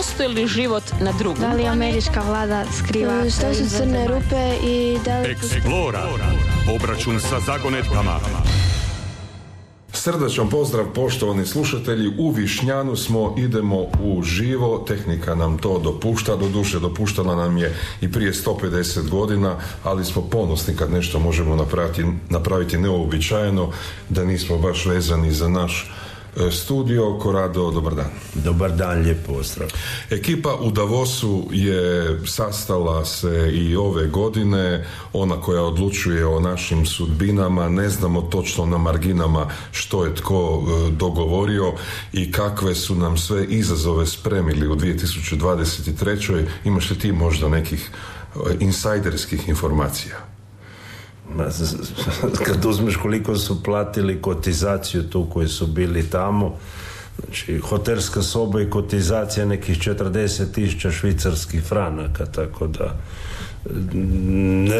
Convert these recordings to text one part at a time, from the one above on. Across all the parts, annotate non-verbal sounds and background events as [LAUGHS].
postoji li život na drugom? Da li američka vlada skriva... Što su crne rupe i da li... Explora. Obračun sa zagonetkama. Srdačan pozdrav poštovani slušatelji, u Višnjanu smo, idemo u živo, tehnika nam to dopušta, doduše dopuštala nam je i prije 150 godina, ali smo ponosni kad nešto možemo napraviti, napraviti neobičajeno, da nismo baš vezani za naš E, studio Korado, dobar dan. Dobar dan, lijep pozdrav. Ekipa u Davosu je sastala se i ove godine, ona koja odlučuje o našim sudbinama, ne znamo točno na marginama što je tko e, dogovorio i kakve su nam sve izazove spremili u 2023. Imaš li ti možda nekih e, insajderskih informacija? [LAUGHS] kad uzmeš koliko su platili kotizaciju tu koji su bili tamo, znači hotelska soba i kotizacija nekih 40 tisuća švicarskih franaka, tako da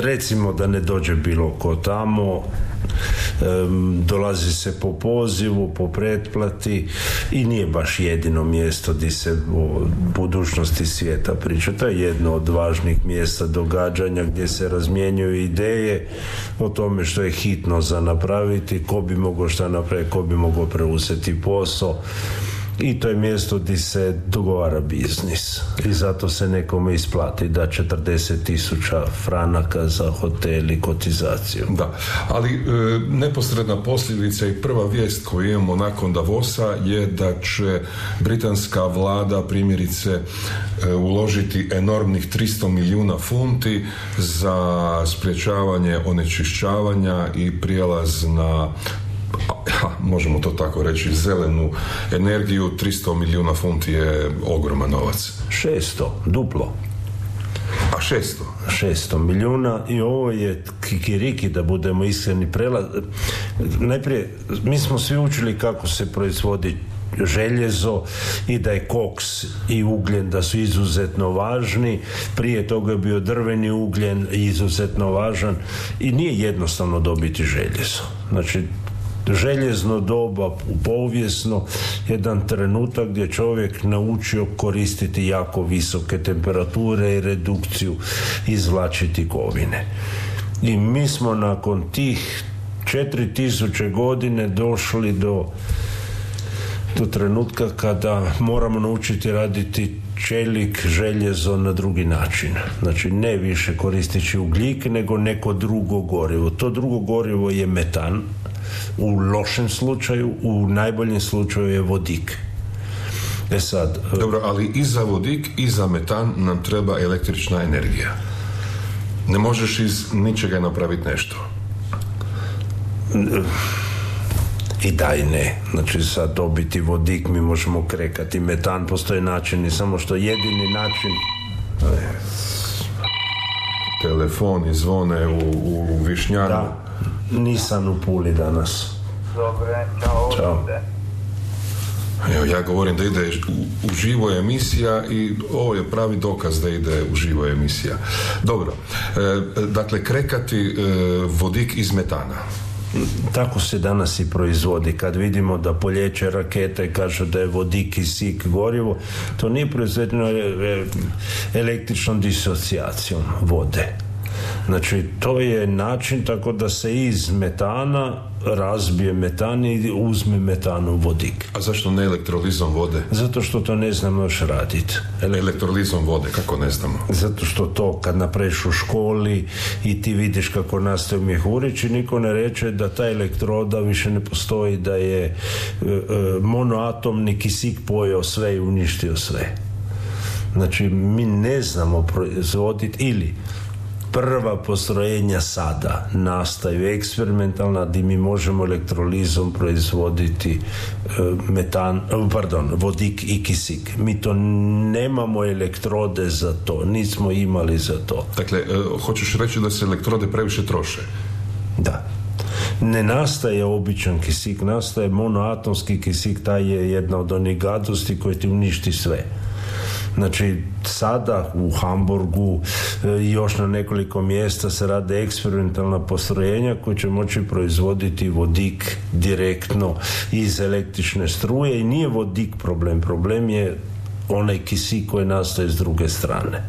recimo da ne dođe bilo ko tamo dolazi se po pozivu po pretplati i nije baš jedino mjesto gdje se o budućnosti svijeta priča. To je jedno od važnih mjesta događanja gdje se razmjenjuju ideje o tome što je hitno za napraviti ko bi mogao šta napraviti ko bi mogao preuzeti posao i to je mjesto gdje se dogovara biznis i zato se nekome isplati da 40 tisuća franaka za hotel i kotizaciju. Da, ali e, neposredna posljedica i prva vijest koju imamo nakon Davosa je da će britanska vlada primjerice e, uložiti enormnih 300 milijuna funti za sprječavanje onečišćavanja i prijelaz na možemo to tako reći, zelenu energiju, 300 milijuna funti je ogroman novac. 600, duplo. A 600? 600 milijuna i ovo je kikiriki da budemo iskreni prelaz. Najprije, mi smo svi učili kako se proizvodi željezo i da je koks i ugljen da su izuzetno važni. Prije toga je bio drveni ugljen izuzetno važan i nije jednostavno dobiti željezo. Znači, željezno doba, povijesno, jedan trenutak gdje čovjek naučio koristiti jako visoke temperature i redukciju, izvlačiti kovine. I mi smo nakon tih 4000 godine došli do do trenutka kada moramo naučiti raditi čelik, željezo na drugi način. Znači ne više koristeći ugljik, nego neko drugo gorivo. To drugo gorivo je metan, u lošem slučaju, u najboljem slučaju je vodik. E sad... E, Dobro, ali i za vodik i za metan nam treba električna energija. Ne možeš iz ničega napraviti nešto. I daj ne. Znači sad dobiti vodik mi možemo krekati. Metan postoje načini, samo što jedini način... Telefoni zvone u, u Višnjanu. Da. Nisam u Puli danas. Dobre, čao. Ćao. Evo, ja govorim da ide u, živo emisija i ovo je pravi dokaz da ide u živo emisija. Dobro, e, dakle, krekati e, vodik iz metana. Tako se danas i proizvodi. Kad vidimo da poljeće rakete i kažu da je vodik i sik gorivo, to nije proizvedeno e, električnom disocijacijom vode Znači, to je način tako da se iz metana razbije metan i uzme metanu vodik. A zašto ne elektrolizom vode? Zato što to ne znamo još raditi. Elektrolizom vode, kako ne znamo? Zato što to kad napraviš u školi i ti vidiš kako nastaju mjehurići, niko ne reče da ta elektroda više ne postoji, da je e, e, monoatomni kisik pojeo sve i uništio sve. Znači, mi ne znamo proizvoditi ili prva postrojenja sada nastaju eksperimentalna gdje mi možemo elektrolizom proizvoditi e, metan, e, pardon, vodik i kisik. Mi to nemamo elektrode za to, nismo imali za to. Dakle, e, hoćeš reći da se elektrode previše troše? Da. Ne nastaje običan kisik, nastaje monoatomski kisik, taj je jedna od onih gadosti koje ti uništi sve. Znači, sada u Hamburgu e, i još na nekoliko mjesta se rade eksperimentalna postrojenja koje će moći proizvoditi vodik direktno iz električne struje i nije vodik problem, problem je onaj kisik koji nastaje s druge strane.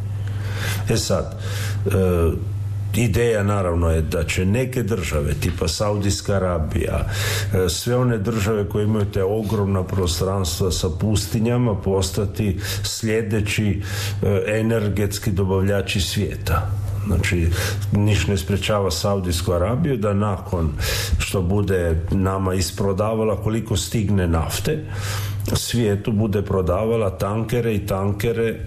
E sad, e, Ideja naravno je da će neke države, tipa Saudijska Arabija, e, sve one države koje imaju te ogromna prostranstva sa pustinjama postati sljedeći e, energetski dobavljači svijeta. Znači, niš ne sprečava Saudijsku Arabiju da nakon što bude nama isprodavala koliko stigne nafte, svijetu bude prodavala tankere i tankere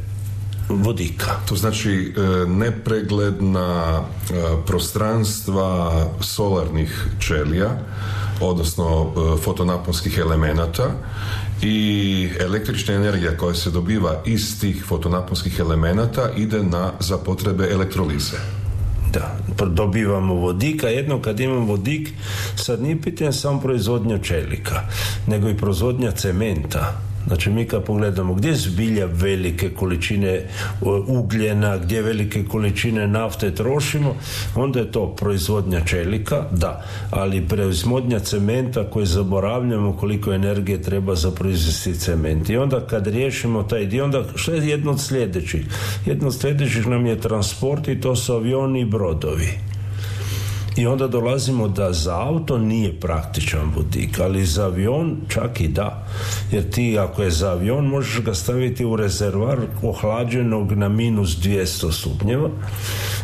vodika. To znači e, nepregledna e, prostranstva solarnih čelija, odnosno e, fotonaponskih elemenata i električna energija koja se dobiva iz tih fotonaponskih elemenata ide na, za potrebe elektrolize. Da, dobivamo vodika, jedno kad imamo vodik, sad nije pitanje samo proizvodnja čelika, nego i proizvodnja cementa Znači mi kad pogledamo gdje zbilja velike količine ugljena, gdje velike količine nafte trošimo, onda je to proizvodnja čelika, da, ali proizvodnja cementa koji zaboravljamo koliko energije treba za proizvesti cement. I onda kad riješimo taj dio, onda što je jedno od sljedećih? Jedno od sljedećih nam je transport i to su avioni i brodovi. I onda dolazimo da za auto nije praktičan vodik, ali za avion čak i da. Jer ti ako je za avion možeš ga staviti u rezervar ohlađenog na minus 200 stupnjeva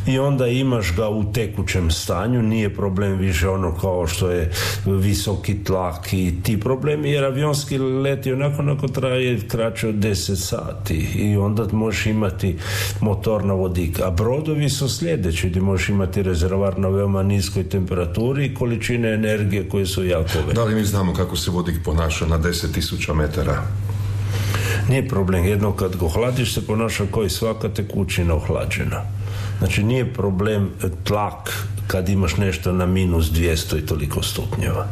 i onda imaš ga u tekućem stanju, nije problem više ono kao što je visoki tlak i ti problemi, jer avionski let je onako onako traje kraće od 10 sati i onda možeš imati motor na vodik. A brodovi su sljedeći gdje možeš imati rezervar na veoma niskoj temperaturi i količine energije koje su jako velike. Da li mi znamo kako se vodik ponaša na 10.000 metara? Nije problem, jedno kad go hladiš se ponaša kao i svaka tekućina ohlađena. Znači nije problem tlak kad imaš nešto na minus 200 i toliko stupnjeva.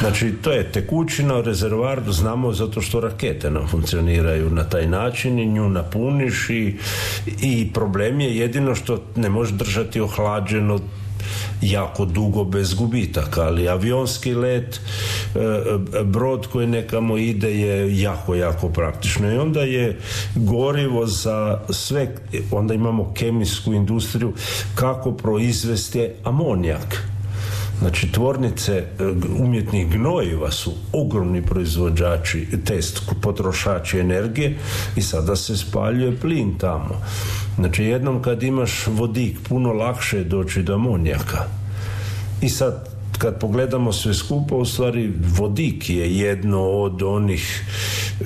Znači, to je tekućina, rezervar, znamo zato što rakete nam funkcioniraju na taj način i nju napuniš i, i problem je jedino što ne možeš držati ohlađeno jako dugo bez gubitaka, ali avionski let, e, e, brod koji nekamo ide je jako, jako praktično. I onda je gorivo za sve, onda imamo kemijsku industriju kako proizvesti amonijak Znači tvornice e, umjetnih gnojiva su ogromni proizvođači, test potrošači energije i sada se spaljuje plin tamo. Znači jednom kad imaš vodik puno lakše je doći do amonijaka. I sad kad pogledamo sve skupo, u stvari vodik je jedno od onih e,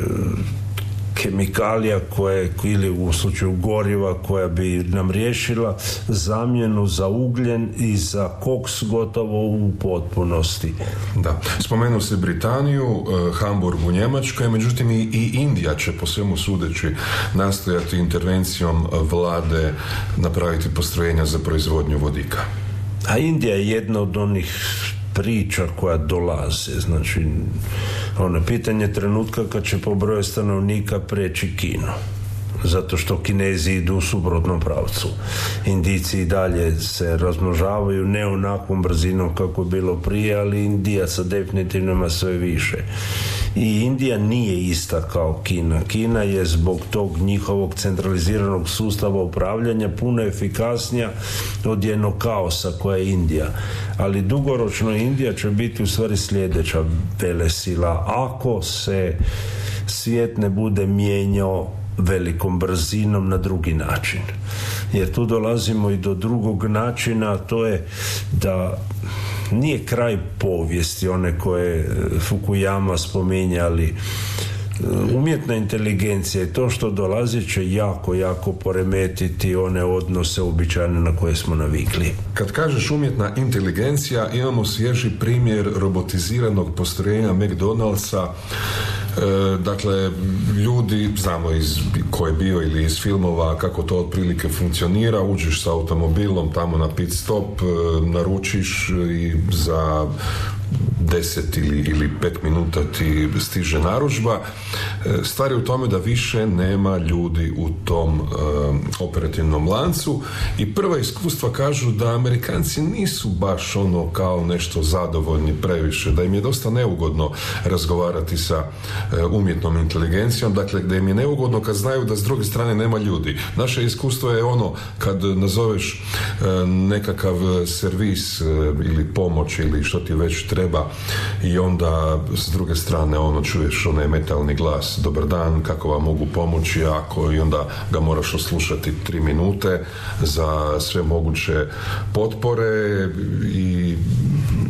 kemikalija koje, ili u slučaju goriva koja bi nam riješila zamjenu za ugljen i za koks gotovo u potpunosti. Da. Spomenuo se Britaniju, e, Hamburg u Njemačkoj, međutim i, i Indija će po svemu sudeći nastojati intervencijom vlade napraviti postrojenja za proizvodnju vodika. A Indija je jedna od onih priča koja dolaze. Znači, ono pitanje trenutka kad će po broju stanovnika preći Kino zato što Kinezi idu u suprotnom pravcu. Indici i dalje se razmnožavaju ne onakvom brzinom kako je bilo prije, ali Indija sa definitivno ima sve više. I Indija nije ista kao Kina. Kina je zbog tog njihovog centraliziranog sustava upravljanja puno efikasnija od jednog kaosa koja je Indija. Ali dugoročno Indija će biti u stvari sljedeća velesila. Ako se svijet ne bude mijenjao velikom brzinom na drugi način. Jer tu dolazimo i do drugog načina, a to je da nije kraj povijesti, one koje Fukuyama spominjali, umjetna inteligencija i to što dolazi će jako, jako poremetiti one odnose običajne na koje smo navikli. Kad kažeš umjetna inteligencija, imamo svježi primjer robotiziranog postrojenja McDonald'sa E, dakle, ljudi, znamo iz ko je bio ili iz filmova kako to otprilike funkcionira, uđeš sa automobilom tamo na pit stop, e, naručiš i za deset ili, ili pet minuta ti stiže naručba. E, stvar je u tome da više nema ljudi u tom operativnom lancu i prva iskustva kažu da Amerikanci nisu baš ono kao nešto zadovoljni previše, da im je dosta neugodno razgovarati sa umjetnom inteligencijom, dakle da im je neugodno kad znaju da s druge strane nema ljudi. Naše iskustvo je ono kad nazoveš nekakav servis ili pomoć ili što ti već treba i onda s druge strane ono čuješ onaj metalni glas dobar dan, kako vam mogu pomoći ako i onda ga moraš oslušati tri minute za sve moguće potpore i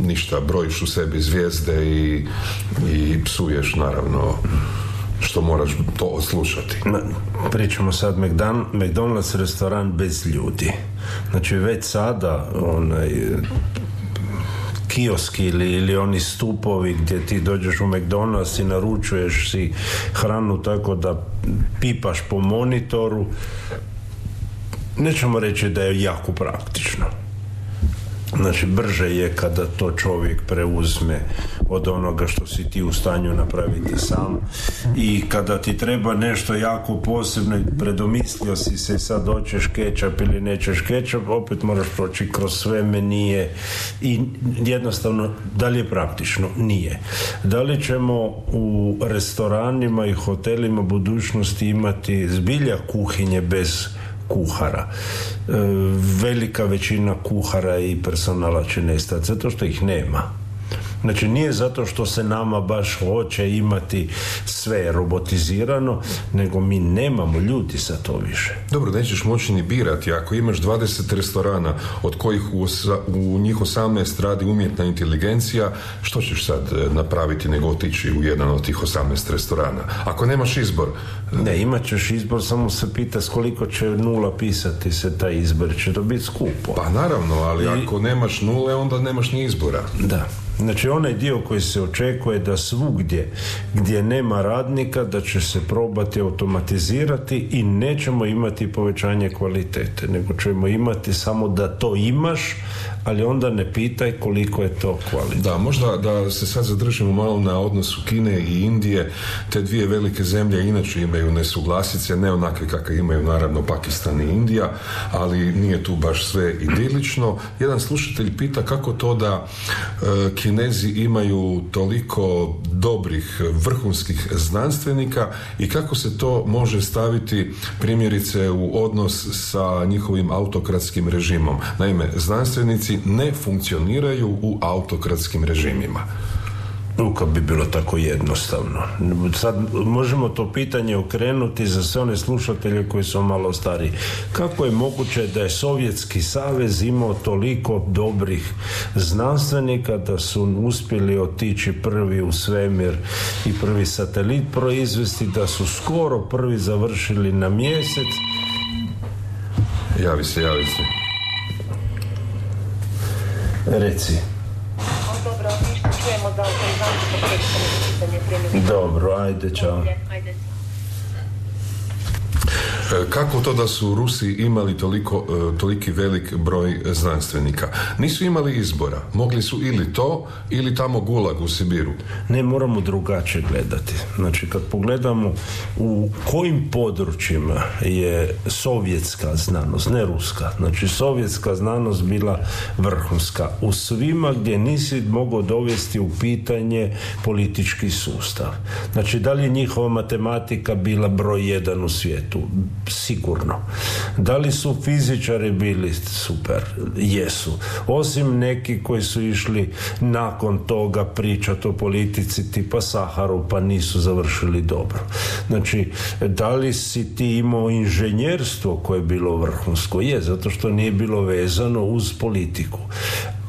ništa, brojiš u sebi zvijezde i, i psuješ naravno što moraš to oslušati. Pričamo sad McDonald's restoran bez ljudi. Znači već sada onaj kioski ili, ili oni stupovi gdje ti dođeš u McDonald's i naručuješ si hranu tako da pipaš po monitoru nećemo reći da je jako praktično Znači, brže je kada to čovjek preuzme od onoga što si ti u stanju napraviti sam i kada ti treba nešto jako posebno predomislio si se sad hoćeš kečap ili nećeš kečap, opet moraš proći kroz sve menije i jednostavno, da li je praktično? Nije. Da li ćemo u restoranima i hotelima budućnosti imati zbilja kuhinje bez kuhara. E, velika većina kuhara i personala će nestati zato što ih nema. Znači nije zato što se nama baš hoće imati sve robotizirano, nego mi nemamo ljudi za to više. Dobro, nećeš moći ni birati. Ako imaš 20 restorana od kojih u, u njih 18 radi umjetna inteligencija, što ćeš sad e, napraviti nego otići u jedan od tih 18 restorana? Ako nemaš izbor... Ne, imat ćeš izbor, samo se pita s koliko će nula pisati se taj izbor, će to biti skupo. Pa naravno, ali ako nemaš nule, onda nemaš ni izbora. Da. Znači onaj dio koji se očekuje da svugdje gdje nema radnika da će se probati automatizirati i nećemo imati povećanje kvalitete, nego ćemo imati samo da to imaš, ali onda ne pitaj koliko je to kvalitetno. Da, možda da se sad zadržimo malo na odnosu Kine i Indije, te dvije velike zemlje inače imaju nesuglasice, ne onakve kakve imaju naravno Pakistan i Indija, ali nije tu baš sve idilično. Jedan slušatelj pita kako to da e, Kinezi imaju toliko dobrih vrhunskih znanstvenika i kako se to može staviti primjerice u odnos sa njihovim autokratskim režimom. Naime, znanstvenici ne funkcioniraju u autokratskim režimima. Kad bi bilo tako jednostavno. Sad možemo to pitanje okrenuti za sve one slušatelje koji su malo stari. Kako je moguće da je Sovjetski savez imao toliko dobrih znanstvenika da su uspjeli otići prvi u svemir i prvi satelit proizvesti, da su skoro prvi završili na mjesec? Javi se, javi se. Reci. Dobro, ništa čujemo za Dobro, ajde, čao. Ajde. E, kako to da su Rusi imali toliko, e, toliki velik broj znanstvenika? Nisu imali izbora. Mogli su ili to, ili tamo gulag u Sibiru. Ne, moramo drugačije gledati. Znači, kad pogledamo u kojim područjima je sovjetska znanost, ne ruska, znači sovjetska znanost bila vrhunska. U svima gdje nisi mogao dovesti u pitanje politički sustav. Znači, da li je njihova matematika bila broj jedan u svijetu? Sigurno. Da li su fizičari bili super? Jesu. Osim neki koji su išli nakon toga pričati o politici tipa Saharu pa nisu završili dobro. Znači, da li si ti imao inženjerstvo koje je bilo vrhunsko? Je, zato što nije bilo vezano uz politiku.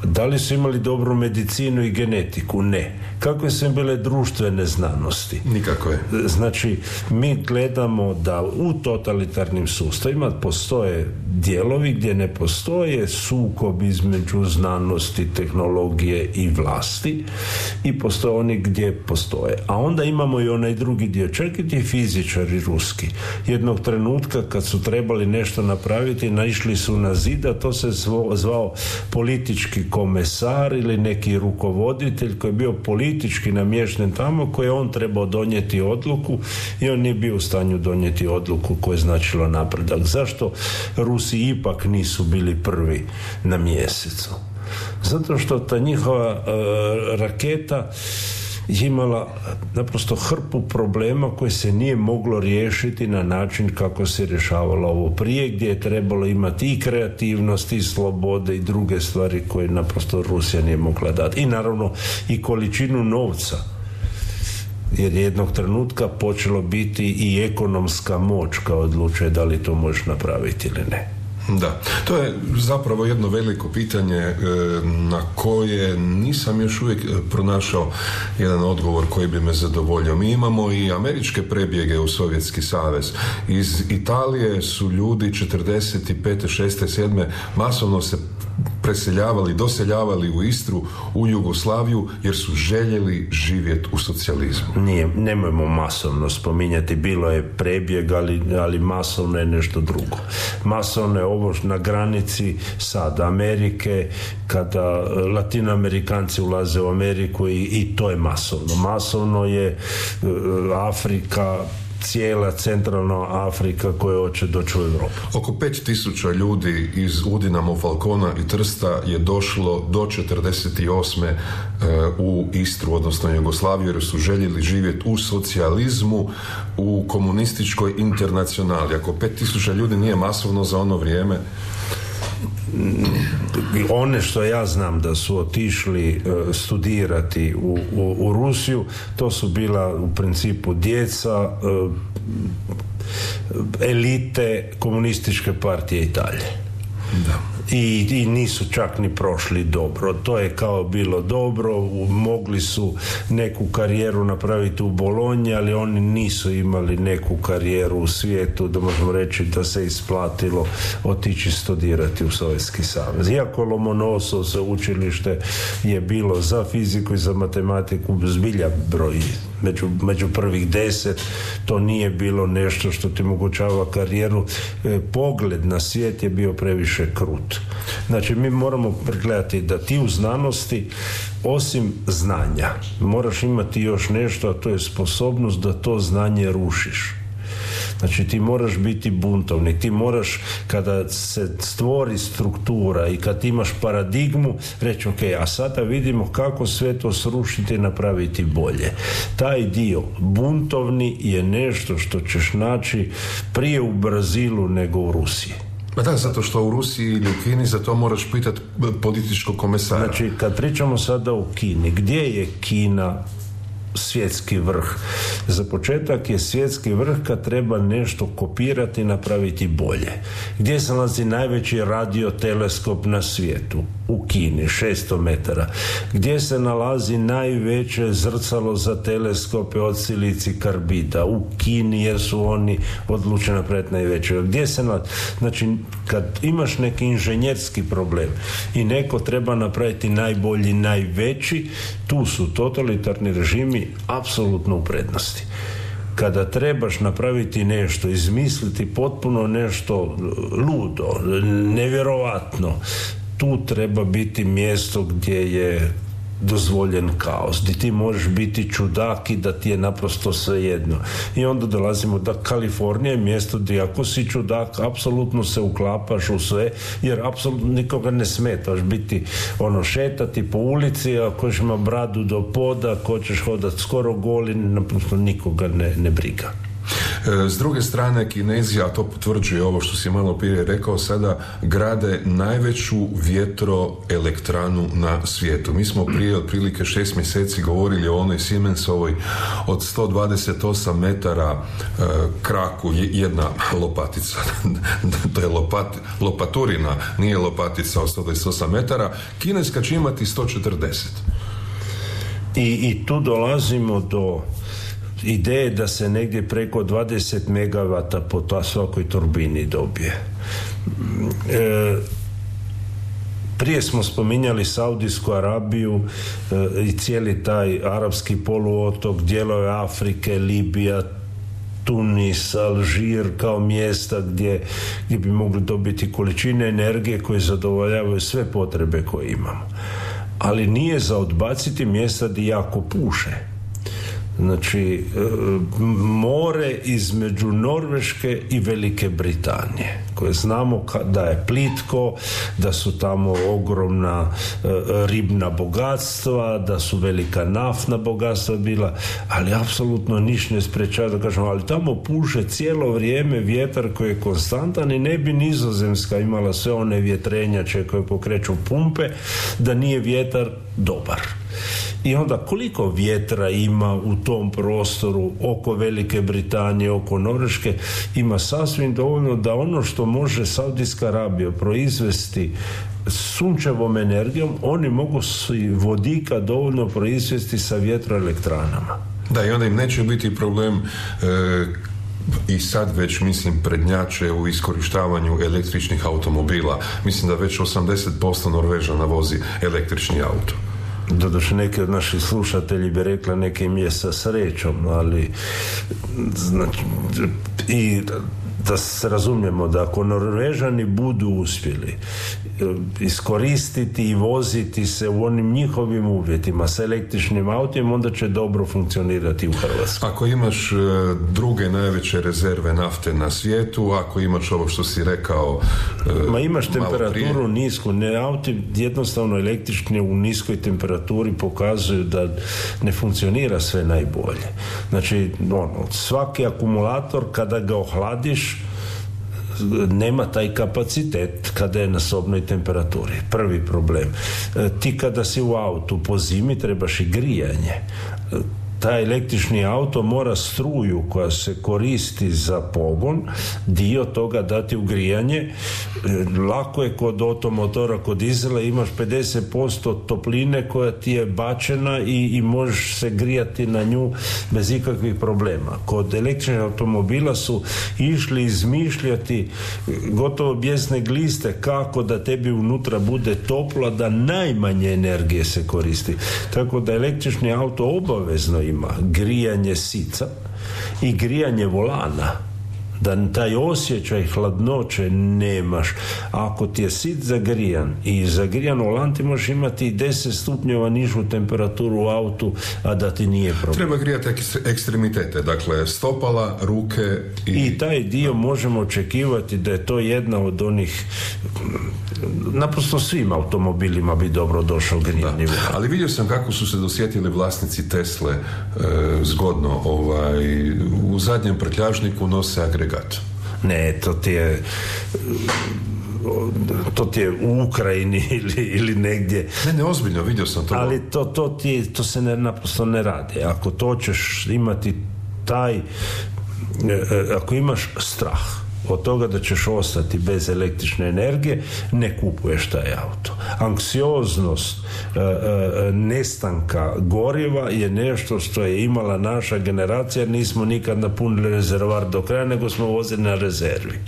Da li su imali dobru medicinu i genetiku? Ne. Kakve su im bile društvene znanosti? Nikako je. Znači, mi gledamo da u totalitarnim sustavima postoje dijelovi gdje ne postoje sukob između znanosti, tehnologije i vlasti i postoje oni gdje postoje. A onda imamo i onaj drugi dio. Čak i ti fizičari ruski. Jednog trenutka kad su trebali nešto napraviti, naišli su na zid, a to se zvao politički komesar ili neki rukovoditelj koji je bio politički namješten tamo koji je on trebao donijeti odluku i on nije bio u stanju donijeti odluku koja je značila napredak. Zašto Rusi ipak nisu bili prvi na mjesecu? Zato što ta njihova e, raketa imala naprosto hrpu problema koje se nije moglo riješiti na način kako se rješavalo ovo prije gdje je trebalo imati i kreativnost i slobode i druge stvari koje naprosto Rusija nije mogla dati. I naravno i količinu novca jer jednog trenutka počelo biti i ekonomska moć kao odlučuje da li to možeš napraviti ili ne. Da, to je zapravo jedno veliko pitanje e, na koje nisam još uvijek e, pronašao jedan odgovor koji bi me zadovoljio. Mi imamo i američke prebjege u Sovjetski savez. Iz Italije su ljudi 45. 6. 7. masovno se preseljavali, doseljavali u Istru, u Jugoslaviju, jer su željeli živjeti u socijalizmu. Nije, nemojmo masovno spominjati, bilo je prebjeg, ali, ali masovno je nešto drugo. Masovno je ovo na granici sad Amerike, kada latinoamerikanci ulaze u Ameriku i, i to je masovno. Masovno je e, Afrika, cijela centralna Afrika koja hoće doći u Europu. Oko 5000 ljudi iz Udinamo, Falkona i Trsta je došlo do 48. E, u Istru, odnosno Jugoslaviju, jer su željeli živjeti u socijalizmu, u komunističkoj internacionali. Ako 5000 ljudi nije masovno za ono vrijeme, one što ja znam da su otišli e, studirati u, u, u Rusiju, to su bila u principu djeca e, elite komunističke partije Italije. Da i, i nisu čak ni prošli dobro. To je kao bilo dobro, mogli su neku karijeru napraviti u Bolonji, ali oni nisu imali neku karijeru u svijetu, da možemo reći da se isplatilo otići studirati u Sovjetski savez. Iako Lomonosov se učilište je bilo za fiziku i za matematiku zbilja broj među, među prvih deset, to nije bilo nešto što ti omogućava karijeru. E, pogled na svijet je bio previše krut. Znači mi moramo pregledati da ti u znanosti osim znanja moraš imati još nešto, a to je sposobnost da to znanje rušiš. Znači ti moraš biti buntovnik, ti moraš kada se stvori struktura i kad imaš paradigmu reći ok, a sada vidimo kako sve to srušiti i napraviti bolje. Taj dio buntovni je nešto što ćeš naći prije u Brazilu nego u Rusiji. Ma da, zato što u Rusiji ili u Kini za to moraš pitati političkog komesara. Znači, kad pričamo sada o Kini, gdje je Kina svjetski vrh. Za početak je svjetski vrh kad treba nešto kopirati i napraviti bolje. Gdje se nalazi najveći radioteleskop na svijetu? U Kini, 600 metara. Gdje se nalazi najveće zrcalo za teleskope od silici karbida? U Kini jer su oni odlučeni napraviti najveće. Gdje se nalazi? Znači, kad imaš neki inženjerski problem i neko treba napraviti najbolji, najveći, tu su totalitarni režimi apsolutno u prednosti. Kada trebaš napraviti nešto, izmisliti potpuno nešto ludo, nevjerovatno, tu treba biti mjesto gdje je dozvoljen kaos, gdje ti možeš biti čudak i da ti je naprosto svejedno. I onda dolazimo da Kalifornija je mjesto gdje ako si čudak, apsolutno se uklapaš u sve, jer apsolutno nikoga ne smetaš biti ono šetati po ulici, ako ima bradu do poda, ako ćeš hodati skoro goli, naprosto nikoga ne, ne briga. E, s druge strane, Kinezi, a to potvrđuje ovo što si malo prije rekao, sada grade najveću vjetroelektranu na svijetu. Mi smo prije otprilike šest mjeseci govorili o onoj Siemensovoj od 128 metara e, kraku, jedna lopatica. [LAUGHS] to je lopat, lopaturina, nije lopatica od 128 metara. Kineska će imati 140. I, I tu dolazimo do ideje da se negdje preko 20 megavata po svakoj turbini dobije. E, prije smo spominjali Saudijsku Arabiju e, i cijeli taj arapski poluotok, dijelove Afrike, Libija, Tunis, Alžir kao mjesta gdje, gdje bi mogli dobiti količine energije koje zadovoljavaju sve potrebe koje imamo. Ali nije za odbaciti mjesta gdje jako puše Znači, e, more između Norveške i Velike Britanije, koje znamo da je plitko, da su tamo ogromna e, ribna bogatstva, da su velika naftna bogatstva bila, ali apsolutno niš ne sprečava da kažemo, ali tamo puše cijelo vrijeme vjetar koji je konstantan i ne bi nizozemska imala sve one vjetrenjače koje pokreću pumpe, da nije vjetar dobar. I onda koliko vjetra ima u tom prostoru oko Velike Britanije, oko Norveške, ima sasvim dovoljno da ono što može Saudijska Arabija proizvesti sunčevom energijom, oni mogu si vodika dovoljno proizvesti sa vjetroelektranama. Da, i onda im neće biti problem e, i sad već mislim prednjače u iskorištavanju električnih automobila. Mislim da već 80% Norvežana vozi električni auto. Doduše neki od naših slušatelji bi rekla neke je sa srećom, ali znači, i da se razumijemo da ako Norvežani budu uspjeli e, iskoristiti i voziti se u onim njihovim uvjetima sa električnim autima, onda će dobro funkcionirati u Hrvatskoj. Ako imaš e, druge najveće rezerve nafte na svijetu, ako imaš ovo što si rekao e, Ma imaš temperaturu nisku, ne auti jednostavno električni u niskoj temperaturi pokazuju da ne funkcionira sve najbolje. Znači, ono, svaki akumulator kada ga ohladiš nema taj kapacitet kada je na sobnoj temperaturi. Prvi problem. E, ti kada si u autu po zimi trebaš i grijanje taj električni auto mora struju koja se koristi za pogon dio toga dati u grijanje. E, lako je kod automotora kod dizela imaš 50% topline koja ti je bačena i, i možeš se grijati na nju bez ikakvih problema. Kod električnih automobila su išli izmišljati gotovo bijesne gliste kako da tebi unutra bude toplo da najmanje energije se koristi. Tako da električni auto obavezno ima grijanje sica i grijanje volana da taj osjećaj hladnoće nemaš. Ako ti je sit zagrijan i zagrijan volan ti možeš imati 10 stupnjeva nižu temperaturu u autu, a da ti nije problem. Treba grijati ekstremitete, dakle stopala, ruke i... I taj dio možemo očekivati da je to jedna od onih naprosto svim automobilima bi dobro došao grijani Ali vidio sam kako su se dosjetili vlasnici Tesle e, zgodno ovaj, u zadnjem prtljažniku nose agregat. Ne, to ti je to ti je u Ukrajini [LAUGHS] ili, ili negdje. Ne, ne, ozbiljno, vidio sam to. Ali to, to, ti, to se ne, naprosto ne radi. Ako to ćeš imati taj, e, e, ako imaš strah, od toga da ćeš ostati bez električne energije, ne kupuješ taj auto. Anksioznost e, e, nestanka goriva je nešto što je imala naša generacija, nismo nikad napunili rezervar do kraja, nego smo vozili na rezervi.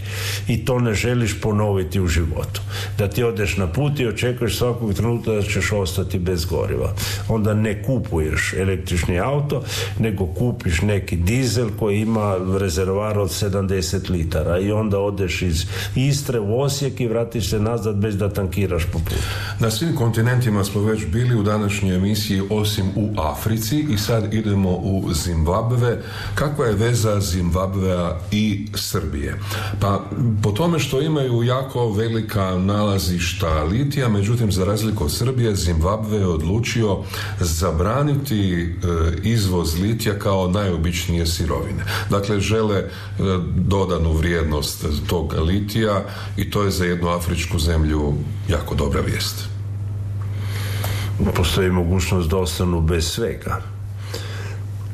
I to ne želiš ponoviti u životu. Da ti odeš na put i očekuješ svakog trenutka da ćeš ostati bez goriva. Onda ne kupuješ električni auto, nego kupiš neki dizel koji ima rezervar od 70 litara i onda odeš iz Istre u Osijek i vratiš se nazad bez da tankiraš po putu. Na svim kontinentima smo već bili u današnjoj emisiji osim u Africi i sad idemo u Zimbabve. Kakva je veza Zimbabvea i Srbije? Pa po tome što imaju jako velika nalazišta litija, međutim za razliku od Srbije Zimbabve je odlučio zabraniti e, izvoz litija kao najobičnije sirovine. Dakle, žele e, dodanu vrijednost tog litija i to je za jednu afričku zemlju jako dobra vijest. Postoji mogućnost da ostanu bez svega.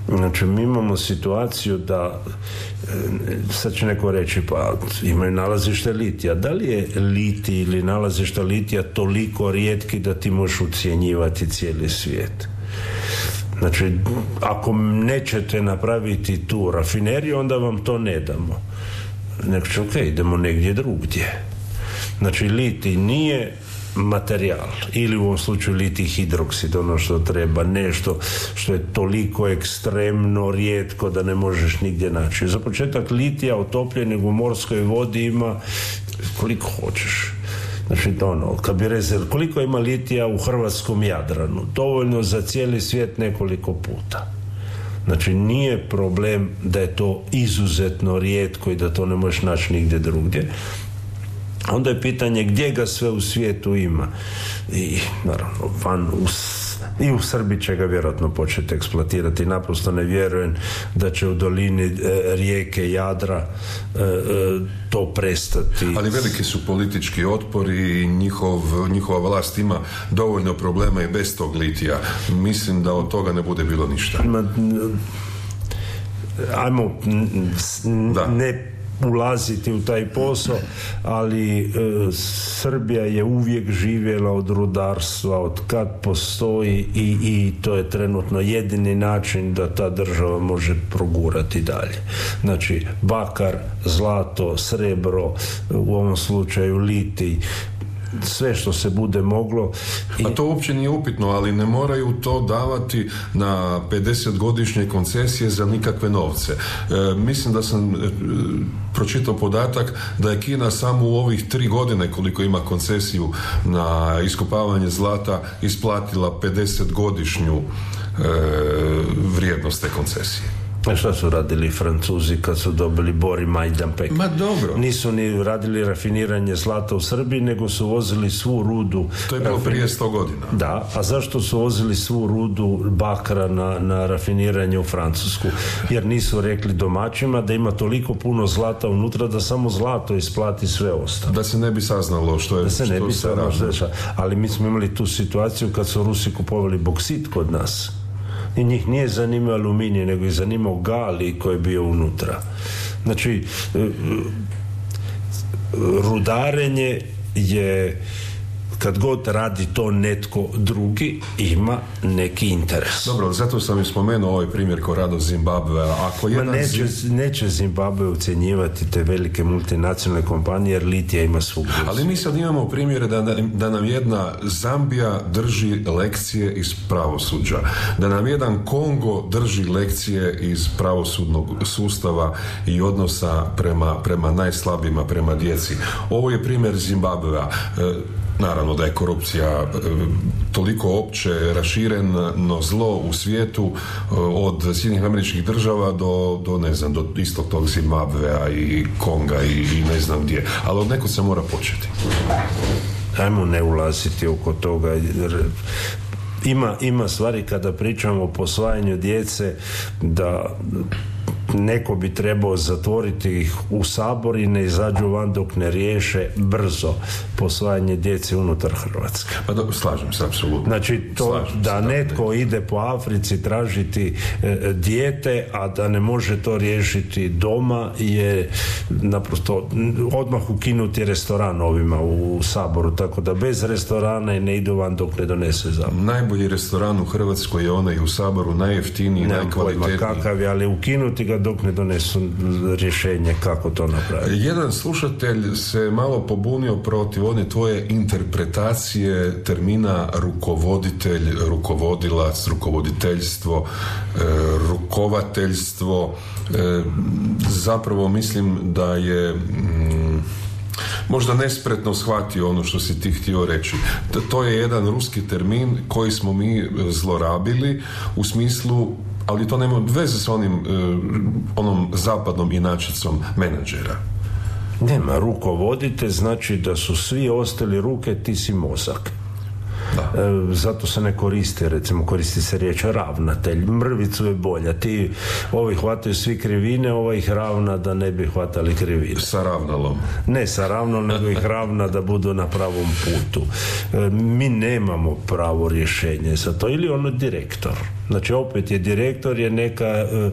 Znači, mi imamo situaciju da e, sad će neko reći pa imaju nalazište litija. Da li je liti ili nalazište litija toliko rijetki da ti možeš ucijenjivati cijeli svijet? Znači, ako nećete napraviti tu rafineriju, onda vam to ne damo će ok, idemo negdje drugdje. Znači, liti nije materijal ili u ovom slučaju liti hidroksid, ono što treba, nešto što je toliko ekstremno rijetko da ne možeš nigdje naći. Za početak litija otopljenog u morskoj vodi ima koliko hoćeš. Znači, ono, kad bi rezer, koliko ima litija u hrvatskom Jadranu? Dovoljno za cijeli svijet nekoliko puta. Znači, nije problem da je to izuzetno rijetko i da to ne možeš naći nigdje drugdje. Onda je pitanje gdje ga sve u svijetu ima. I, naravno, van u i u Srbiji će ga vjerojatno početi eksploatirati. Naprosto ne vjerujem da će u dolini e, rijeke Jadra e, e, to prestati. Ali veliki su politički otpori i njihov, njihova vlast ima dovoljno problema i bez tog litija. Mislim da od toga ne bude bilo ništa. Ma, ajmo da. ne ulaziti u taj posao, ali e, Srbija je uvijek živjela od rudarstva, od kad postoji i, i to je trenutno jedini način da ta država može progurati dalje. Znači, bakar, zlato, srebro, u ovom slučaju litij, sve što se bude moglo. I... A to uopće nije upitno, ali ne moraju to davati na 50 godišnje koncesije za nikakve novce. E, mislim da sam e, pročitao podatak da je Kina samo u ovih tri godine koliko ima koncesiju na iskopavanje zlata isplatila 50 godišnju e, vrijednost te koncesije. A šta su radili Francuzi kad su dobili Bori Majdanpek? Ma dobro. Nisu ni radili rafiniranje zlata u Srbiji, nego su vozili svu rudu. To je bilo prije sto godina. Da, a zašto su vozili svu rudu bakra na, na rafiniranje u Francusku? Jer nisu rekli domaćima da ima toliko puno zlata unutra da samo zlato isplati sve ostalo. Da se ne bi saznalo što je Da se ne bi saznalo Ali mi smo imali tu situaciju kad su Rusi kupovali boksit kod nas i njih nije zanimao aluminij, nego je zanimao gali koji je bio unutra. Znači, e, e, rudarenje je kad god radi to netko drugi, ima neki interes. Dobro, zato sam i spomenuo ovaj primjer ko rado Zimbabve. Ako jedan neće, neće Zimbabve ucjenjivati te velike multinacionalne kompanije jer litija ima svugdje. Ali mi sad imamo primjere da, da nam jedna Zambija drži lekcije iz pravosuđa. Da nam jedan Kongo drži lekcije iz pravosudnog sustava i odnosa prema, prema najslabijima, prema djeci. Ovo je primjer Zimbabvea. Naravno da je korupcija e, toliko opće rašireno zlo u svijetu e, od Sjednih američkih država do, do ne znam, do istog tog Zimbabvea i Konga i, i ne znam gdje. Ali od neko se mora početi. Ajmo ne ulaziti oko toga ima, ima stvari kada pričamo o posvajanju djece da neko bi trebao zatvoriti ih u sabor i ne izađu van dok ne riješe brzo posvajanje djece unutar Hrvatske. Pa do, slažem se, apsolutno. Znači, to da netko ide po Africi tražiti e, dijete, a da ne može to riješiti doma je naprosto odmah ukinuti restoran ovima u, saboru, tako da bez restorana i ne idu van dok ne donese zakon. Najbolji restoran u Hrvatskoj je onaj u saboru, najjeftiniji, najkvalitetniji. kakav je, ali ukinuti ga dok ne donesu rješenje kako to napraviti. Jedan slušatelj se malo pobunio protiv one tvoje interpretacije termina rukovoditelj, rukovodilac, rukovoditeljstvo, e, rukovateljstvo. E, zapravo mislim da je mm, možda nespretno shvatio ono što si ti htio reći. To je jedan ruski termin koji smo mi zlorabili u smislu ali to nema veze s onim, e, onom zapadnom inačicom menadžera. Nema, rukovodite znači da su svi ostali ruke, ti si mozak. Da. E, zato se ne koristi, recimo koristi se riječ ravnatelj, mrvicu je bolja, ti ovi hvataju svi krivine, ova ih ravna da ne bi hvatali krivine. Sa ravnalom. Ne sa ravnom, nego ih ravna da budu na pravom putu. E, mi nemamo pravo rješenje za to, ili ono direktor Znači opet je direktor je neka e, e,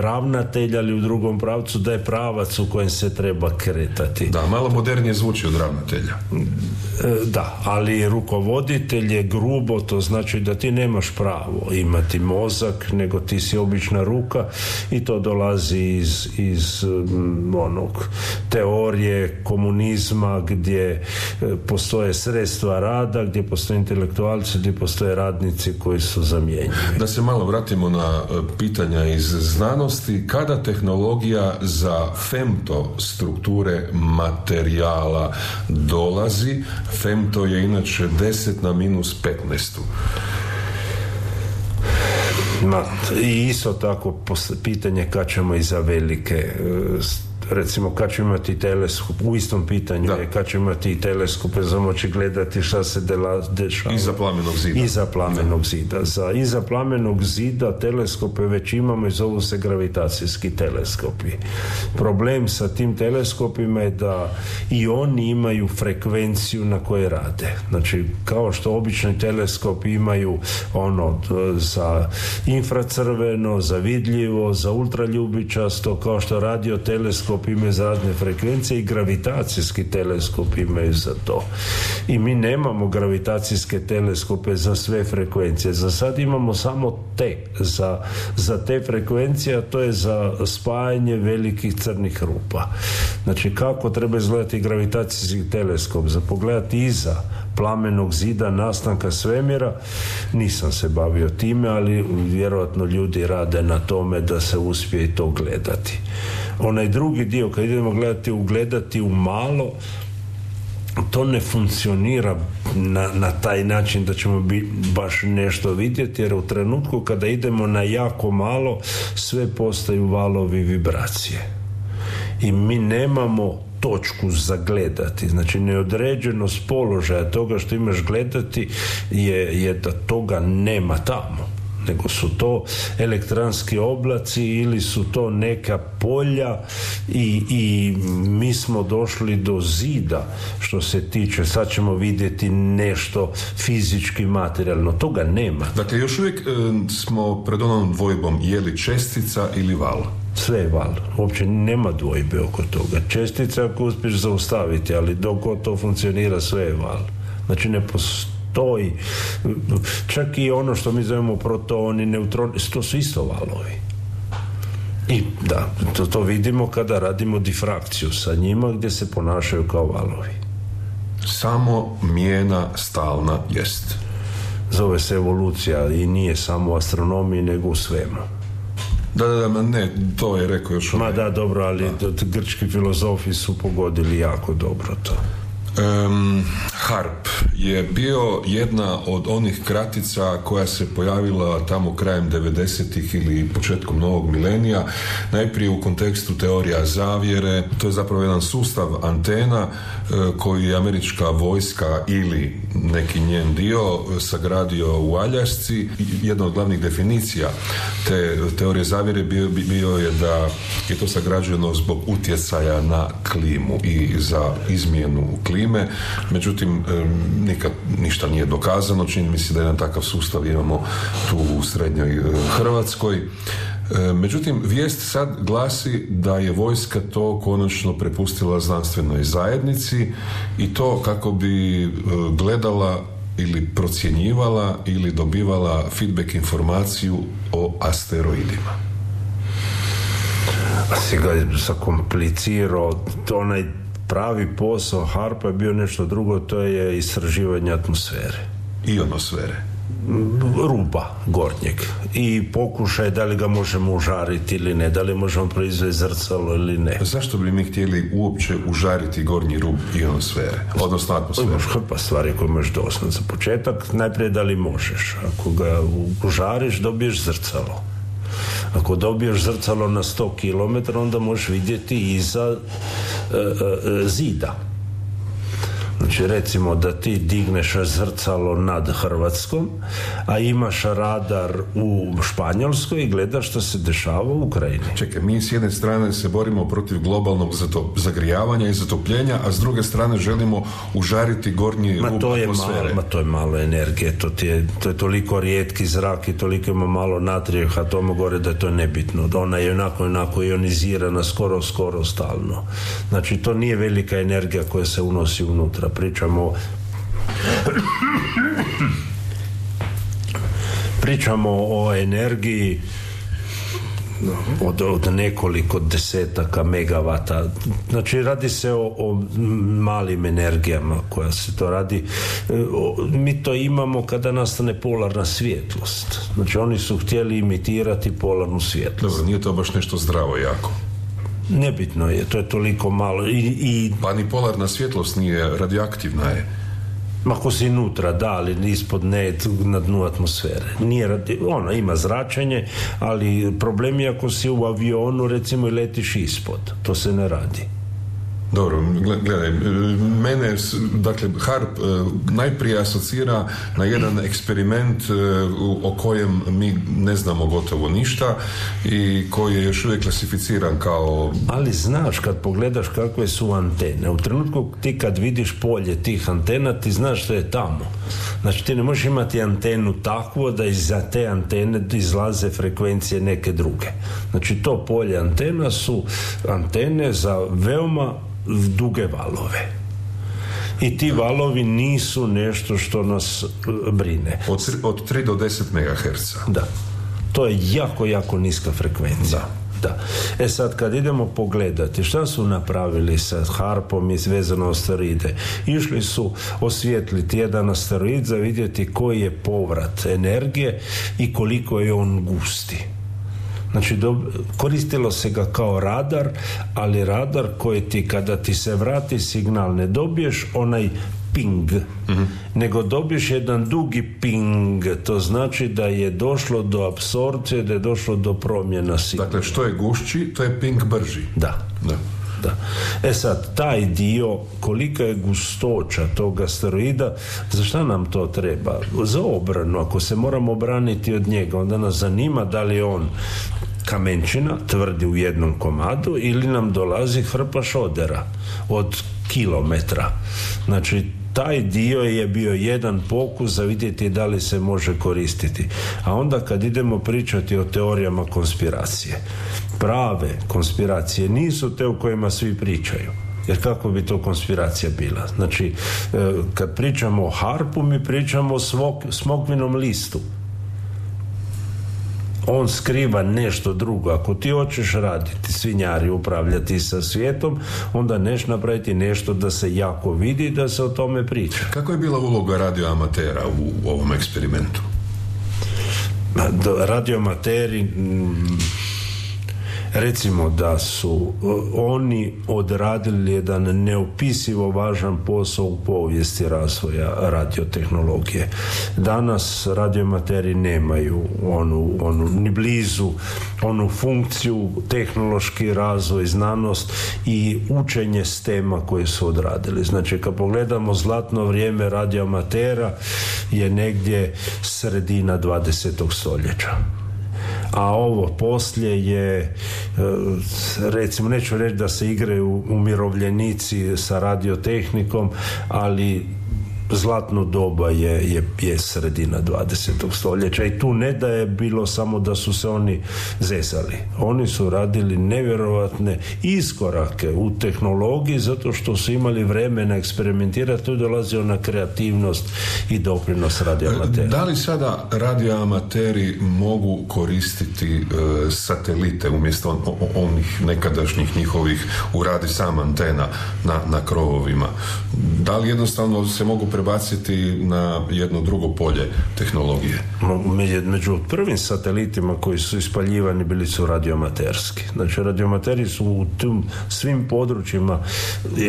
ravnatelj ali u drugom pravcu da je pravac u kojem se treba kretati. Da, malo modernije zvuči od ravnatelja. E, da, ali rukovoditelj je grubo, to znači da ti nemaš pravo imati mozak, nego ti si obična ruka i to dolazi iz, iz mm, onog teorije komunizma gdje postoje sredstva rada, gdje postoje intelektualci, gdje postoje radnici koji su zamijenjeni. Da se malo vratimo na e, pitanja iz znanosti, kada tehnologija za femto strukture materijala dolazi, femto je inače 10 na minus 15. Ma, i isto tako pitanje kad ćemo i za velike e, recimo kad ćemo imati teleskop, u istom pitanju je kad ćemo imati teleskope za moći gledati šta se dešava. Iza plamenog zida. Iza plamenog zida. Za iza plamenog zida teleskope već imamo i zovu se gravitacijski teleskopi. Problem sa tim teleskopima je da i oni imaju frekvenciju na koje rade. Znači, kao što obični teleskopi imaju ono za infracrveno, za vidljivo, za ultraljubičasto, kao što radio teleskop teleskop imaju za razne frekvencije i gravitacijski teleskop imaju za to. I mi nemamo gravitacijske teleskope za sve frekvencije. Za sad imamo samo te za, za te frekvencije, a to je za spajanje velikih crnih rupa. Znači kako treba izgledati gravitacijski teleskop? Za pogledati iza plamenog zida nastanka svemira nisam se bavio time ali vjerojatno ljudi rade na tome da se uspije i to gledati onaj drugi dio kad idemo gledati ugledati u malo to ne funkcionira na, na taj način da ćemo bi, baš nešto vidjeti jer u trenutku kada idemo na jako malo sve postaju valovi vibracije. I mi nemamo točku za gledati. Znači neodređenost položaja toga što imaš gledati je, je da toga nema tamo nego su to elektranski oblaci ili su to neka polja i, i mi smo došli do zida što se tiče, sad ćemo vidjeti nešto fizički materijalno, toga nema. Dakle, još uvijek e, smo pred onom dvojbom je li čestica ili val? Sve je val. Uopće nema dvojbe oko toga. Čestica ako uspješ zaustaviti, ali dok to funkcionira sve je val. Znači ne postoji i čak i ono što mi zovemo protoni, neutroni, to su isto valovi. I da, to, to vidimo kada radimo difrakciju sa njima gdje se ponašaju kao valovi. Samo mijena stalna jest. Zove se evolucija i nije samo u astronomiji nego u svemu. Da, da, da, ne, to je rekao još Ma da, dobro, ali grčki filozofi su pogodili jako dobro to. Um, harp je bio jedna od onih kratica koja se pojavila tamo krajem 90-ih ili početkom novog milenija, najprije u kontekstu teorija zavjere, to je zapravo jedan sustav antena e, koji je američka vojska ili neki njen dio sagradio u Aljašci. Jedna od glavnih definicija te teorije zavjere bio, bio je da je to sagrađeno zbog utjecaja na klimu i za izmjenu klime. Međutim, nikad ništa nije dokazano. Čini mi se da jedan takav sustav imamo tu u srednjoj e, Hrvatskoj. E, međutim, vijest sad glasi da je vojska to konačno prepustila znanstvenoj zajednici i to kako bi e, gledala ili procjenjivala ili dobivala feedback informaciju o asteroidima. Si ga zakomplicirao, onaj pravi posao Harpa je bio nešto drugo, to je istraživanje atmosfere. Ionosfere ruba gornjeg i pokušaj da li ga možemo užariti ili ne, da li možemo proizvesti zrcalo ili ne. Zašto bi mi htjeli uopće užariti gornji rub ionosfere, odnosno atmosfere? Imaš hrpa stvari koje možeš doslovno za početak, najprije da li možeš. Ako ga užariš, dobiješ zrcalo. Ako dobiješ zrcalo na 100 km, onda možeš vidjeti iza e, e, e, zida. Znači recimo da ti digneš zrcalo nad Hrvatskom, a imaš radar u Španjolskoj i gledaš što se dešava u Ukrajini. Čekaj, mi s jedne strane se borimo protiv globalnog zato, zagrijavanja i zatopljenja, a s druge strane želimo užariti gornji ma to je atmosfere. malo, ma to je malo energije, to, ti je, to je toliko rijetki zrak i toliko ima malo natrijevih atoma gore da je to nebitno. Da ona je onako onako ionizirana skoro, skoro stalno. Znači to nije velika energija koja se unosi unutra. Pričamo pričamo o energiji od, od nekoliko desetaka megavata. Znači radi se o, o malim energijama koja se to radi. E, Mi to imamo kada nastane polarna svjetlost. Znači oni su htjeli imitirati polarnu svjetlost. Dobro, nije to baš nešto zdravo jako. Nebitno je, to je toliko malo. I, i Pa ni polarna svjetlost nije radioaktivna je. Ako si nutra, da, ali ispod ne, na dnu atmosfere. Nije, radi- ono, ima zračenje, ali problem je ako si u avionu, recimo, i letiš ispod. To se ne radi. Dobro, gle- gledaj, mene, dakle, HARP e, najprije asocira na jedan eksperiment e, o kojem mi ne znamo gotovo ništa i koji je još uvijek klasificiran kao Ali znaš, kad pogledaš kakve su antene, u trenutku ti kad vidiš polje tih antena, ti znaš što je tamo. Znači, ti ne možeš imati antenu takvu da iza te antene izlaze frekvencije neke druge. Znači, to polje antena su antene za veoma duge valove. I ti valovi nisu nešto što nas e, brine. od, od 3 do 10 MHz. Da. To je jako, jako niska frekvencija. Da. E sad, kad idemo pogledati šta su napravili sa harpom i vezano asteroide, išli su osvijetliti jedan asteroid za vidjeti koji je povrat energije i koliko je on gusti. Znači, dob- koristilo se ga kao radar, ali radar koji ti, kada ti se vrati signal, ne dobiješ onaj ping, nego dobiješ jedan dugi ping, to znači da je došlo do apsorpcije, da je došlo do promjena signala. Dakle, što je gušći, to je ping brži. Da. Da. Da. E sad, taj dio, kolika je gustoća tog asteroida, za šta nam to treba? Za obranu, ako se moramo obraniti od njega, onda nas zanima da li on kamenčina, tvrdi u jednom komadu, ili nam dolazi hrpa šodera od kilometra. Znači, taj dio je bio jedan pokus za vidjeti da li se može koristiti. A onda kad idemo pričati o teorijama konspiracije, prave konspiracije nisu te u kojima svi pričaju. Jer kako bi to konspiracija bila? Znači, e, kad pričamo o harpu, mi pričamo o smokvinom listu. On skriva nešto drugo. Ako ti hoćeš raditi, svinjari, upravljati sa svijetom, onda neš napraviti nešto da se jako vidi i da se o tome priča. Kako je bila uloga radioamatera u, u ovom eksperimentu? Radioamateri mm, recimo da su o, oni odradili jedan neopisivo važan posao u povijesti razvoja radiotehnologije. Danas radioamateri nemaju onu, onu ni blizu onu funkciju, tehnološki razvoj, znanost i učenje s tema koje su odradili. Znači, kad pogledamo zlatno vrijeme radioamatera je negdje sredina 20. stoljeća a ovo poslije je e, recimo neću reći da se igraju umirovljenici sa radiotehnikom ali zlatno doba je, je, je sredina 20. stoljeća i tu ne da je bilo samo da su se oni zezali. Oni su radili nevjerojatne iskorake u tehnologiji zato što su imali vremena eksperimentirati, tu je dolazio na kreativnost i doprinos radioamatera. Da li sada radioamateri mogu koristiti e, satelite umjesto onih nekadašnjih njihovih u radi sam antena na, na krovovima? Da li jednostavno se mogu prebaciti na jedno drugo polje tehnologije? Među, prvim satelitima koji su ispaljivani bili su radioamaterski. Znači radioamateri su u tim svim područjima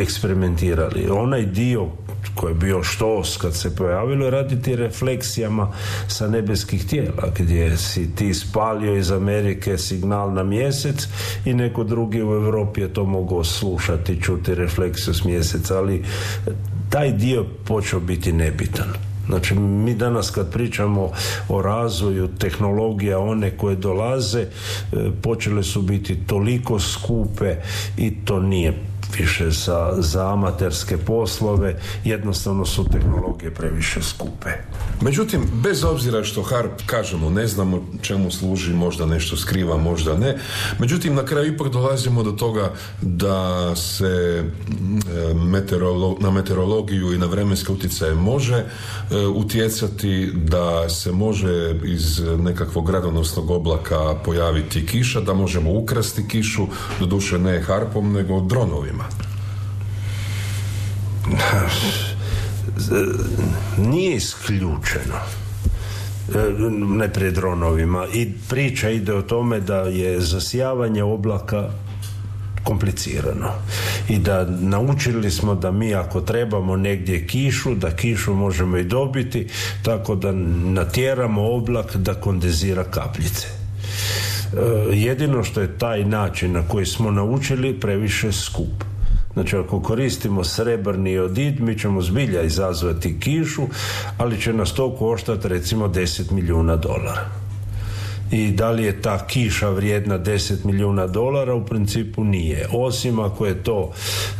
eksperimentirali. Onaj dio koji je bio štos kad se pojavilo raditi refleksijama sa nebeskih tijela gdje si ti spalio iz Amerike signal na mjesec i neko drugi u Europi je to mogao slušati, čuti refleksiju s mjeseca, ali taj dio počeo biti nebitan. Znači, mi danas kad pričamo o razvoju tehnologija, one koje dolaze, e, počele su biti toliko skupe i to nije više za, za amaterske poslove, jednostavno su tehnologije previše skupe. Međutim, bez obzira što HARP, kažemo, ne znamo čemu služi, možda nešto skriva, možda ne, međutim, na kraju ipak dolazimo do toga da se mm, na meteorologiju i na vremenske utjecaje može e, utjecati, da se može iz nekakvog gradonosnog oblaka pojaviti kiša, da možemo ukrasti kišu, doduše ne harpom, nego dronovima. Nije isključeno e, najprije dronovima i priča ide o tome da je zasijavanje oblaka komplicirano i da naučili smo da mi ako trebamo negdje kišu, da kišu možemo i dobiti tako da natjeramo oblak da kondenzira kapljice. E, jedino što je taj način na koji smo naučili previše skup. Znači ako koristimo srebrni odid mi ćemo zbilja izazvati kišu, ali će nas to koštati recimo 10 milijuna dolara i da li je ta kiša vrijedna 10 milijuna dolara? U principu nije. Osim ako je to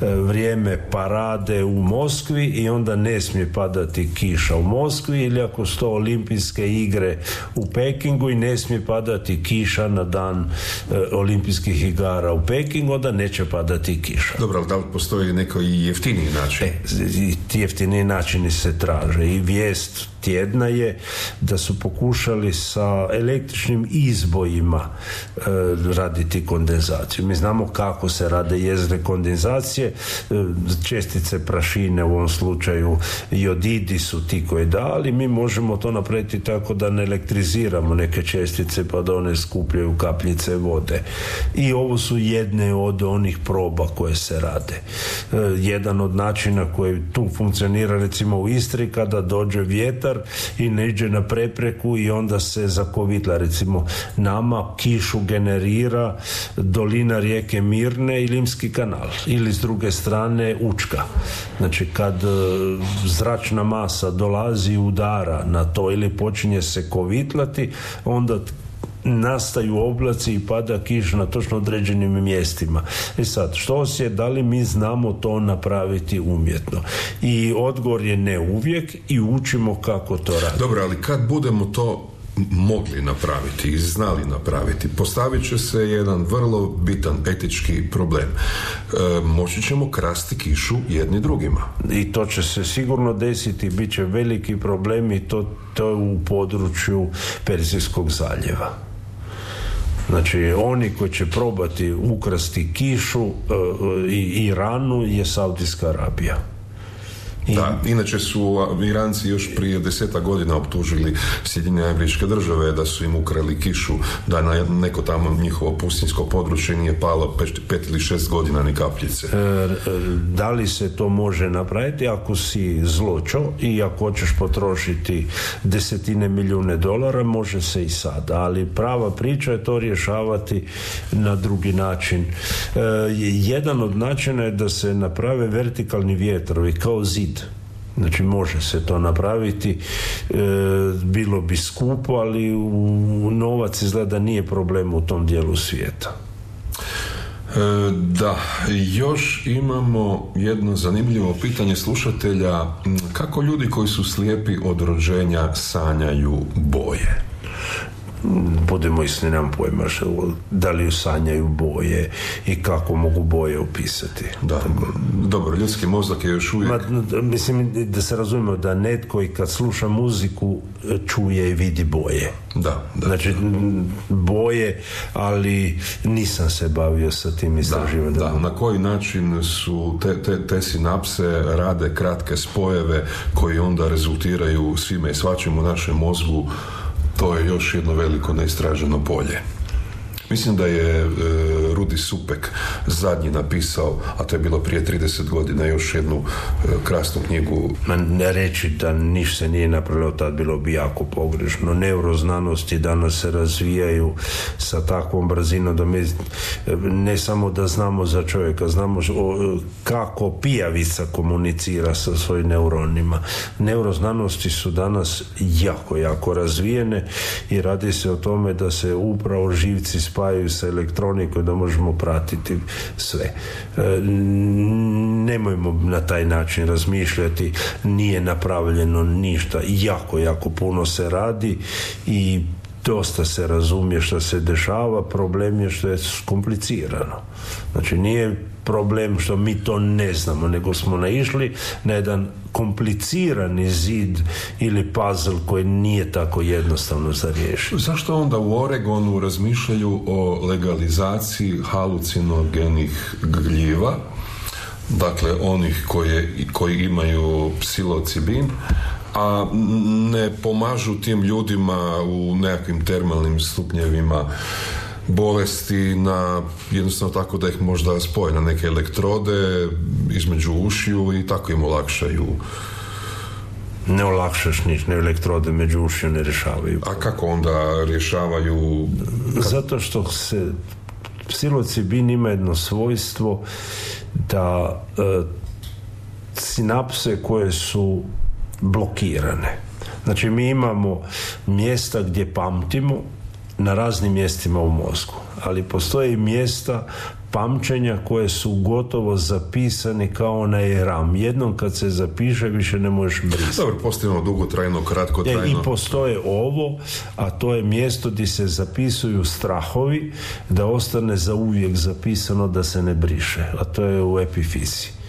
e, vrijeme parade u Moskvi i onda ne smije padati kiša u Moskvi ili ako su to olimpijske igre u Pekingu i ne smije padati kiša na dan e, olimpijskih igara u Pekingu onda neće padati kiša. Dobro, ali da li postoji neko i jeftiniji način? E, ti jeftiniji načini se traže. I vijest tjedna je da su pokušali sa električnim izbojima e, raditi kondenzaciju. Mi znamo kako se rade jezne kondenzacije, e, čestice prašine u ovom slučaju jodidi su ti koji da, ali mi možemo to napraviti tako da ne elektriziramo neke čestice pa da one skupljaju kapljice vode. I ovo su jedne od onih proba koje se rade. E, jedan od načina koji tu funkcionira recimo u Istri kada dođe vjetar i ne iđe na prepreku i onda se zakovitla. Recimo, nama kišu generira dolina rijeke Mirne i Limski kanal ili s druge strane Učka. Znači, kad e, zračna masa dolazi udara na to ili počinje se kovitlati, onda nastaju oblaci i pada kiš na točno određenim mjestima. E sad, što je, da li mi znamo to napraviti umjetno? I odgovor je ne uvijek i učimo kako to raditi. Dobro, ali kad budemo to mogli napraviti i znali napraviti, postavit će se jedan vrlo bitan etički problem. E, moći ćemo krasti kišu jedni drugima. I to će se sigurno desiti, bit će veliki problem i to, to u području Perzijskog zaljeva. Znači, oni koji će probati ukrasti kišu e, e, i Iranu je Saudijska Arabija. Da, inače su Iranci još prije deseta godina optužili Sjedinjene američke države da su im ukrali kišu, da na neko tamo njihovo pustinsko područje nije palo pet, ili šest godina ni kapljice. E, da li se to može napraviti ako si zločo i ako hoćeš potrošiti desetine milijune dolara, može se i sad, ali prava priča je to rješavati na drugi način. E, jedan od načina je da se naprave vertikalni vjetrovi kao zid Znači može se to napraviti, e, bilo bi skupo, ali u novac izgleda nije problem u tom dijelu svijeta. E, da, još imamo jedno zanimljivo pitanje slušatelja. Kako ljudi koji su slijepi od rođenja sanjaju boje? Budemo isni, nemam pojma da li sanjaju boje i kako mogu boje opisati. Da, dobro, ljudski mozak je još uvijek... mislim da se razumijemo da netko i kad sluša muziku čuje i vidi boje. Da, da. Znači, boje, ali nisam se bavio sa tim istraživanjem. Da, da, na koji način su te, te, te sinapse rade kratke spojeve koji onda rezultiraju svime i svačim u našem mozgu to je još jedno veliko neistraženo polje. Mislim da je e, Rudi Supek zadnji napisao, a to je bilo prije 30 godina, još jednu e, krasnu knjigu. Ne reći da niš se nije napravilo tad bilo bi jako pogrešno. Neuroznanosti danas se razvijaju sa takvom brzinom da mi ne samo da znamo za čovjeka, znamo kako pijavica komunicira sa svojim neuronima. Neuroznanosti su danas jako, jako razvijene i radi se o tome da se upravo živci spajaju sa elektronikom da možemo pratiti sve. E, nemojmo na taj način razmišljati, nije napravljeno ništa, jako, jako puno se radi i dosta se razumije što se dešava, problem je što je komplicirano. Znači nije problem što mi to ne znamo, nego smo naišli na jedan komplicirani zid ili puzzle koji nije tako jednostavno za riješiti. Zašto onda u Oregonu razmišljaju o legalizaciji halucinogenih gljiva, dakle onih koje, koji imaju psilocibin, a ne pomažu tim ljudima u nekakvim termalnim stupnjevima bolesti na jednostavno tako da ih možda spoje na neke elektrode između ušiju i tako im olakšaju ne olakšaš niš, ne elektrode među ušiju ne rješavaju. A kako onda rješavaju? Zato što se psilocibin ima jedno svojstvo da e, sinapse koje su blokirane. Znači mi imamo mjesta gdje pamtimo na raznim mjestima u mozgu, ali postoje i mjesta pamćenja koje su gotovo zapisani kao onaj RAM. Jednom kad se zapiše više ne možeš brisati. Dobro, postoje dugo trajno, kratko trajno. I postoje ovo, a to je mjesto gdje se zapisuju strahovi da ostane za uvijek zapisano da se ne briše, a to je u epifizi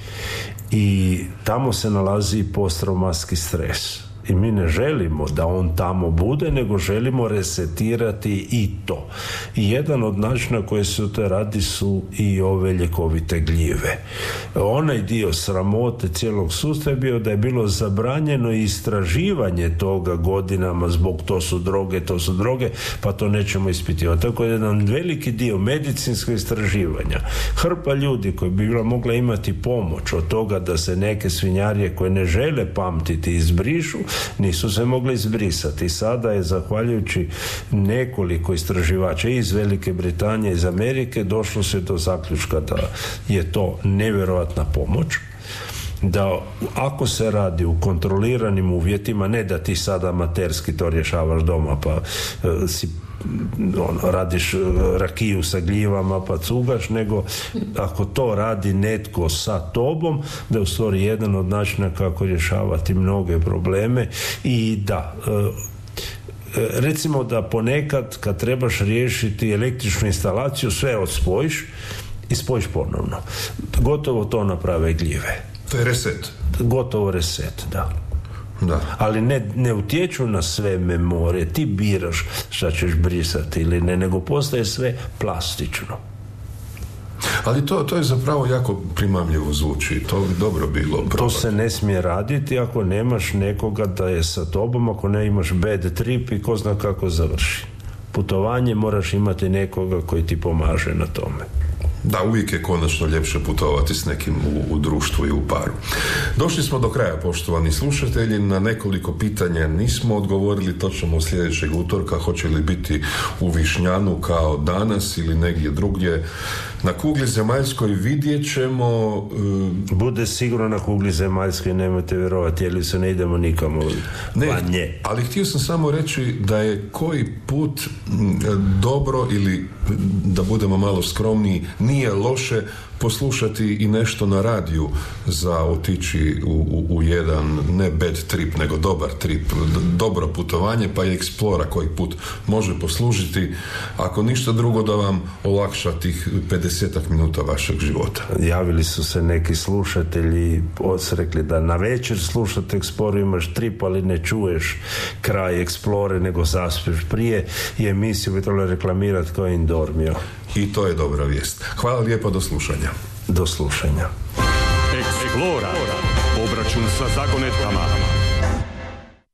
i tamo se nalazi posttraumatski stres i mi ne želimo da on tamo bude, nego želimo resetirati i to. I jedan od načina koje se to radi su i ove ljekovite gljive. Onaj dio sramote cijelog sustava je bio da je bilo zabranjeno istraživanje toga godinama zbog to su droge, to su droge, pa to nećemo ispitivati. Tako je jedan veliki dio medicinskog istraživanja. Hrpa ljudi koji bi bila mogla imati pomoć od toga da se neke svinjarije koje ne žele pamtiti izbrišu, nisu se mogli izbrisati. Sada je, zahvaljujući nekoliko istraživača iz Velike Britanije, iz Amerike, došlo se do zaključka da je to nevjerojatna pomoć da ako se radi u kontroliranim uvjetima, ne da ti sada amaterski to rješavaš doma pa e, si radiš e, rakiju sa gljivama pa cugaš, nego ako to radi netko sa tobom, da je u stvari jedan od načina kako rješavati mnoge probleme i da e, e, recimo da ponekad kad trebaš riješiti električnu instalaciju sve odspojiš i spojiš ponovno. Gotovo to naprave gljive. To je reset. Gotovo reset, da. Da. Ali ne, ne utječu na sve memorije, ti biraš šta ćeš brisati ili ne, nego postaje sve plastično. Ali to, to je zapravo jako primamljivo zvuči, to bi dobro bilo. Probati. To se ne smije raditi ako nemaš nekoga da je sa tobom, ako ne imaš bad trip i ko zna kako završi. Putovanje moraš imati nekoga koji ti pomaže na tome. Da, uvijek je konačno ljepše putovati s nekim u, u, društvu i u paru. Došli smo do kraja, poštovani slušatelji. Na nekoliko pitanja nismo odgovorili. To ćemo sljedećeg utorka. Hoće li biti u Višnjanu kao danas ili negdje drugdje. Na kugli zemaljskoj vidjet ćemo... Uh, Bude sigurno na kugli zemaljskoj, nemojte vjerovati, jer se ne idemo nikamo ne, nje. Ali htio sam samo reći da je koji put dobro ili da budemo malo skromniji, nije loše poslušati i nešto na radiju za otići u, u, u jedan ne bad trip, nego dobar trip, dobro putovanje, pa i eksplora koji put može poslužiti, ako ništa drugo da vam olakša tih 50 minuta vašeg života. Javili su se neki slušatelji, rekli da na večer slušate Explorer, imaš trip, ali ne čuješ kraj Explore, nego zaspeš prije i emisiju bi trebalo reklamirati kao Indormio. I to je dobra vijest. Hvala lijepo, do slušanja. Do slušanja. Explora. Obračun sa zagonetkama.